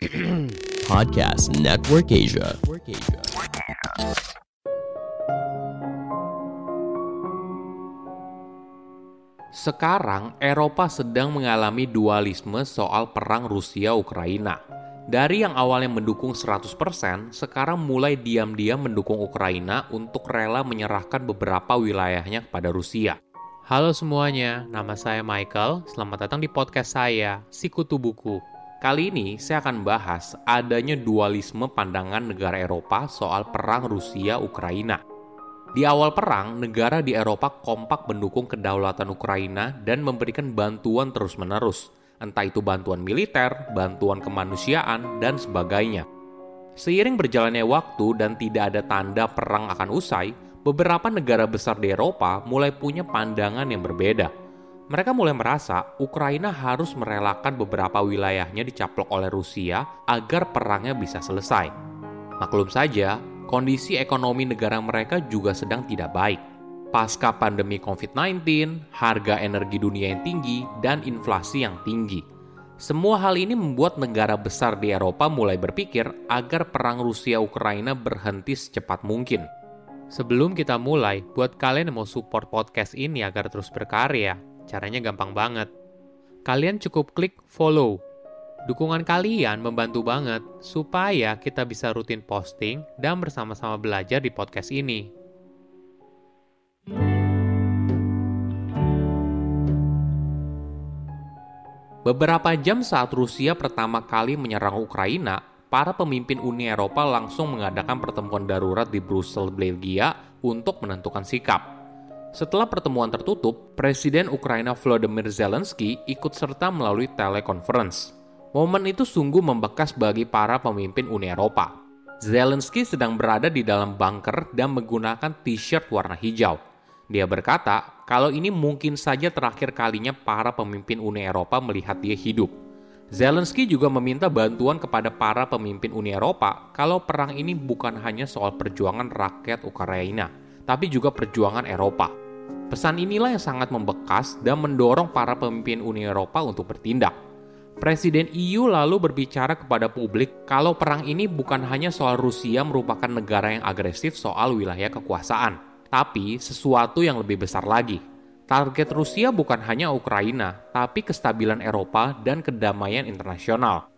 Podcast Network Asia. Sekarang Eropa sedang mengalami dualisme soal perang Rusia-Ukraina. Dari yang awalnya mendukung 100%, sekarang mulai diam-diam mendukung Ukraina untuk rela menyerahkan beberapa wilayahnya kepada Rusia. Halo semuanya, nama saya Michael. Selamat datang di podcast saya, Sikutu Buku. Kali ini saya akan bahas adanya dualisme pandangan negara Eropa soal perang Rusia-Ukraina. Di awal perang, negara di Eropa kompak mendukung kedaulatan Ukraina dan memberikan bantuan terus-menerus, entah itu bantuan militer, bantuan kemanusiaan, dan sebagainya. Seiring berjalannya waktu dan tidak ada tanda perang akan usai, beberapa negara besar di Eropa mulai punya pandangan yang berbeda. Mereka mulai merasa Ukraina harus merelakan beberapa wilayahnya dicaplok oleh Rusia agar perangnya bisa selesai. Maklum saja, kondisi ekonomi negara mereka juga sedang tidak baik. Pasca pandemi COVID-19, harga energi dunia yang tinggi, dan inflasi yang tinggi. Semua hal ini membuat negara besar di Eropa mulai berpikir agar perang Rusia-Ukraina berhenti secepat mungkin. Sebelum kita mulai, buat kalian yang mau support podcast ini agar terus berkarya, caranya gampang banget. Kalian cukup klik follow Dukungan kalian membantu banget supaya kita bisa rutin posting dan bersama-sama belajar di podcast ini. Beberapa jam saat Rusia pertama kali menyerang Ukraina, para pemimpin Uni Eropa langsung mengadakan pertemuan darurat di Brussels, Belgia untuk menentukan sikap. Setelah pertemuan tertutup, Presiden Ukraina Volodymyr Zelensky ikut serta melalui telekonferensi. Momen itu sungguh membekas bagi para pemimpin Uni Eropa. Zelensky sedang berada di dalam bunker dan menggunakan t-shirt warna hijau. Dia berkata, kalau ini mungkin saja terakhir kalinya para pemimpin Uni Eropa melihat dia hidup. Zelensky juga meminta bantuan kepada para pemimpin Uni Eropa kalau perang ini bukan hanya soal perjuangan rakyat Ukraina, tapi juga perjuangan Eropa. Pesan inilah yang sangat membekas dan mendorong para pemimpin Uni Eropa untuk bertindak. Presiden EU lalu berbicara kepada publik kalau perang ini bukan hanya soal Rusia merupakan negara yang agresif soal wilayah kekuasaan, tapi sesuatu yang lebih besar lagi. Target Rusia bukan hanya Ukraina, tapi kestabilan Eropa dan kedamaian internasional.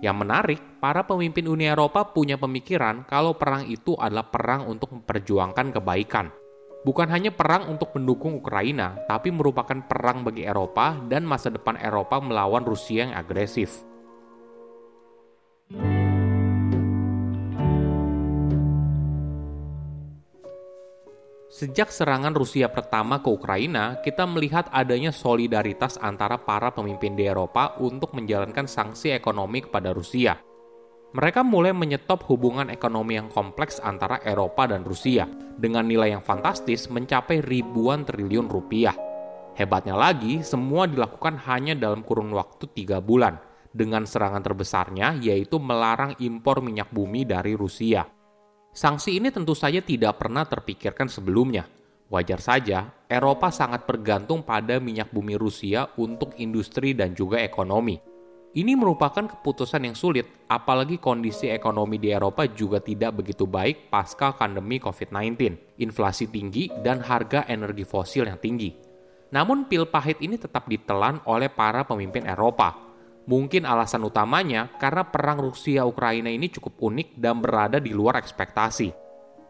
Yang menarik, para pemimpin Uni Eropa punya pemikiran kalau perang itu adalah perang untuk memperjuangkan kebaikan – bukan hanya perang untuk mendukung Ukraina, tapi merupakan perang bagi Eropa dan masa depan Eropa melawan Rusia yang agresif. Sejak serangan Rusia pertama ke Ukraina, kita melihat adanya solidaritas antara para pemimpin di Eropa untuk menjalankan sanksi ekonomi kepada Rusia mereka mulai menyetop hubungan ekonomi yang kompleks antara Eropa dan Rusia dengan nilai yang fantastis mencapai ribuan triliun rupiah. Hebatnya lagi, semua dilakukan hanya dalam kurun waktu tiga bulan, dengan serangan terbesarnya yaitu melarang impor minyak bumi dari Rusia. Sanksi ini tentu saja tidak pernah terpikirkan sebelumnya. Wajar saja, Eropa sangat bergantung pada minyak bumi Rusia untuk industri dan juga ekonomi ini merupakan keputusan yang sulit, apalagi kondisi ekonomi di Eropa juga tidak begitu baik pasca pandemi COVID-19, inflasi tinggi, dan harga energi fosil yang tinggi. Namun pil pahit ini tetap ditelan oleh para pemimpin Eropa. Mungkin alasan utamanya karena perang Rusia-Ukraina ini cukup unik dan berada di luar ekspektasi.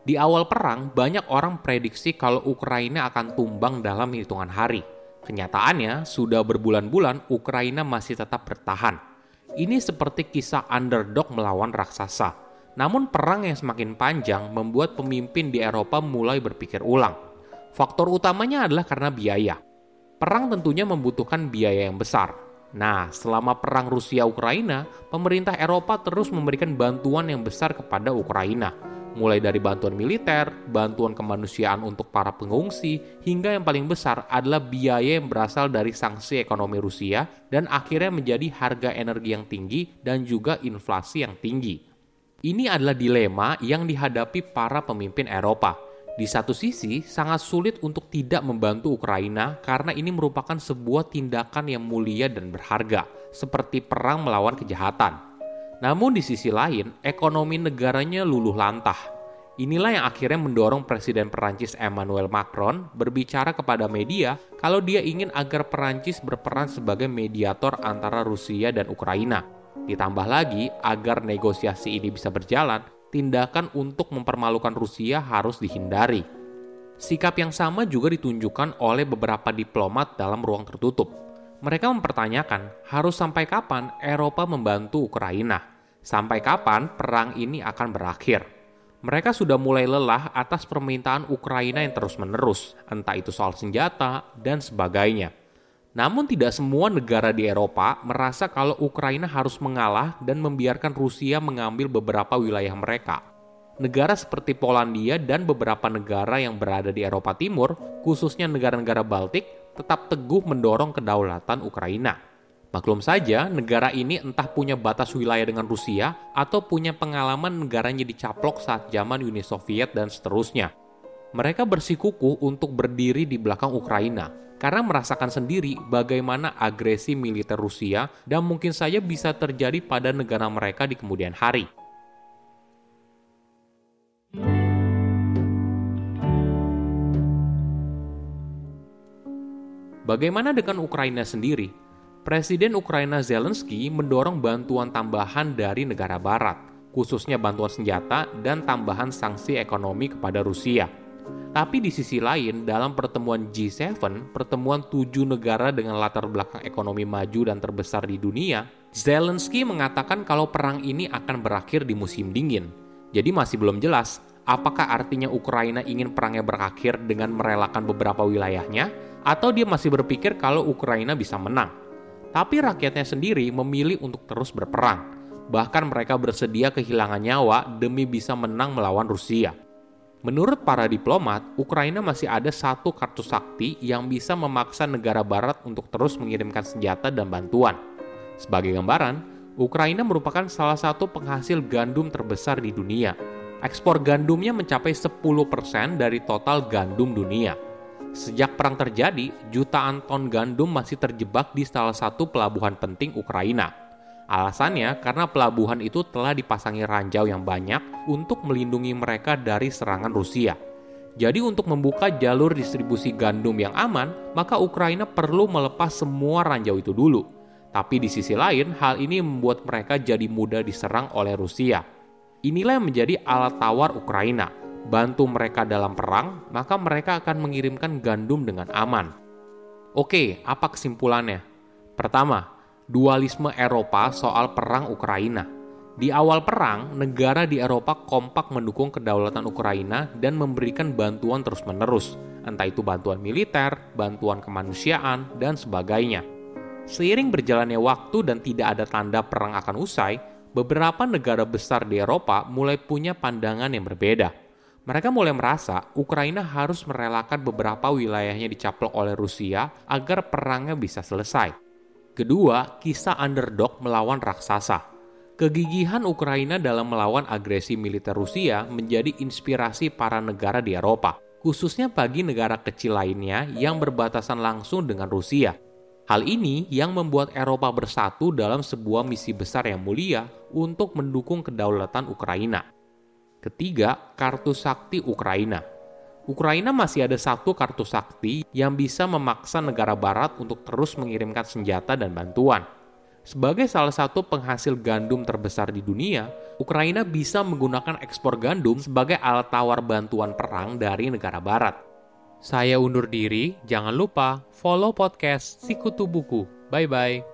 Di awal perang, banyak orang prediksi kalau Ukraina akan tumbang dalam hitungan hari – Kenyataannya, sudah berbulan-bulan Ukraina masih tetap bertahan. Ini seperti kisah underdog melawan raksasa. Namun perang yang semakin panjang membuat pemimpin di Eropa mulai berpikir ulang. Faktor utamanya adalah karena biaya. Perang tentunya membutuhkan biaya yang besar. Nah, selama perang Rusia-Ukraina, pemerintah Eropa terus memberikan bantuan yang besar kepada Ukraina mulai dari bantuan militer, bantuan kemanusiaan untuk para pengungsi, hingga yang paling besar adalah biaya yang berasal dari sanksi ekonomi Rusia dan akhirnya menjadi harga energi yang tinggi dan juga inflasi yang tinggi. Ini adalah dilema yang dihadapi para pemimpin Eropa. Di satu sisi, sangat sulit untuk tidak membantu Ukraina karena ini merupakan sebuah tindakan yang mulia dan berharga, seperti perang melawan kejahatan. Namun di sisi lain, ekonomi negaranya luluh lantah. Inilah yang akhirnya mendorong Presiden Perancis Emmanuel Macron berbicara kepada media kalau dia ingin agar Perancis berperan sebagai mediator antara Rusia dan Ukraina. Ditambah lagi, agar negosiasi ini bisa berjalan, tindakan untuk mempermalukan Rusia harus dihindari. Sikap yang sama juga ditunjukkan oleh beberapa diplomat dalam ruang tertutup. Mereka mempertanyakan, harus sampai kapan Eropa membantu Ukraina? Sampai kapan perang ini akan berakhir? Mereka sudah mulai lelah atas permintaan Ukraina yang terus-menerus, entah itu soal senjata dan sebagainya. Namun tidak semua negara di Eropa merasa kalau Ukraina harus mengalah dan membiarkan Rusia mengambil beberapa wilayah mereka. Negara seperti Polandia dan beberapa negara yang berada di Eropa Timur, khususnya negara-negara Baltik, tetap teguh mendorong kedaulatan Ukraina. Maklum saja, negara ini entah punya batas wilayah dengan Rusia atau punya pengalaman negaranya dicaplok saat zaman Uni Soviet dan seterusnya. Mereka bersikukuh untuk berdiri di belakang Ukraina karena merasakan sendiri bagaimana agresi militer Rusia dan mungkin saja bisa terjadi pada negara mereka di kemudian hari. Bagaimana dengan Ukraina sendiri? Presiden Ukraina Zelensky mendorong bantuan tambahan dari negara barat, khususnya bantuan senjata dan tambahan sanksi ekonomi kepada Rusia. Tapi di sisi lain, dalam pertemuan G7, pertemuan tujuh negara dengan latar belakang ekonomi maju dan terbesar di dunia, Zelensky mengatakan kalau perang ini akan berakhir di musim dingin. Jadi masih belum jelas apakah artinya Ukraina ingin perangnya berakhir dengan merelakan beberapa wilayahnya, atau dia masih berpikir kalau Ukraina bisa menang. Tapi rakyatnya sendiri memilih untuk terus berperang. Bahkan mereka bersedia kehilangan nyawa demi bisa menang melawan Rusia. Menurut para diplomat, Ukraina masih ada satu kartu sakti yang bisa memaksa negara barat untuk terus mengirimkan senjata dan bantuan. Sebagai gambaran, Ukraina merupakan salah satu penghasil gandum terbesar di dunia. Ekspor gandumnya mencapai 10% dari total gandum dunia. Sejak perang terjadi, jutaan ton gandum masih terjebak di salah satu pelabuhan penting Ukraina. Alasannya karena pelabuhan itu telah dipasangi ranjau yang banyak untuk melindungi mereka dari serangan Rusia. Jadi untuk membuka jalur distribusi gandum yang aman, maka Ukraina perlu melepas semua ranjau itu dulu. Tapi di sisi lain, hal ini membuat mereka jadi mudah diserang oleh Rusia. Inilah yang menjadi alat tawar Ukraina bantu mereka dalam perang, maka mereka akan mengirimkan gandum dengan aman. Oke, apa kesimpulannya? Pertama, dualisme Eropa soal perang Ukraina. Di awal perang, negara di Eropa kompak mendukung kedaulatan Ukraina dan memberikan bantuan terus-menerus, entah itu bantuan militer, bantuan kemanusiaan, dan sebagainya. Seiring berjalannya waktu dan tidak ada tanda perang akan usai, beberapa negara besar di Eropa mulai punya pandangan yang berbeda mereka mulai merasa Ukraina harus merelakan beberapa wilayahnya dicaplok oleh Rusia agar perangnya bisa selesai. Kedua, kisah underdog melawan raksasa. Kegigihan Ukraina dalam melawan agresi militer Rusia menjadi inspirasi para negara di Eropa, khususnya bagi negara kecil lainnya yang berbatasan langsung dengan Rusia. Hal ini yang membuat Eropa bersatu dalam sebuah misi besar yang mulia untuk mendukung kedaulatan Ukraina. Ketiga, kartu sakti Ukraina. Ukraina masih ada satu kartu sakti yang bisa memaksa negara barat untuk terus mengirimkan senjata dan bantuan. Sebagai salah satu penghasil gandum terbesar di dunia, Ukraina bisa menggunakan ekspor gandum sebagai alat tawar bantuan perang dari negara barat. Saya undur diri, jangan lupa follow podcast Sikutu Buku. Bye-bye.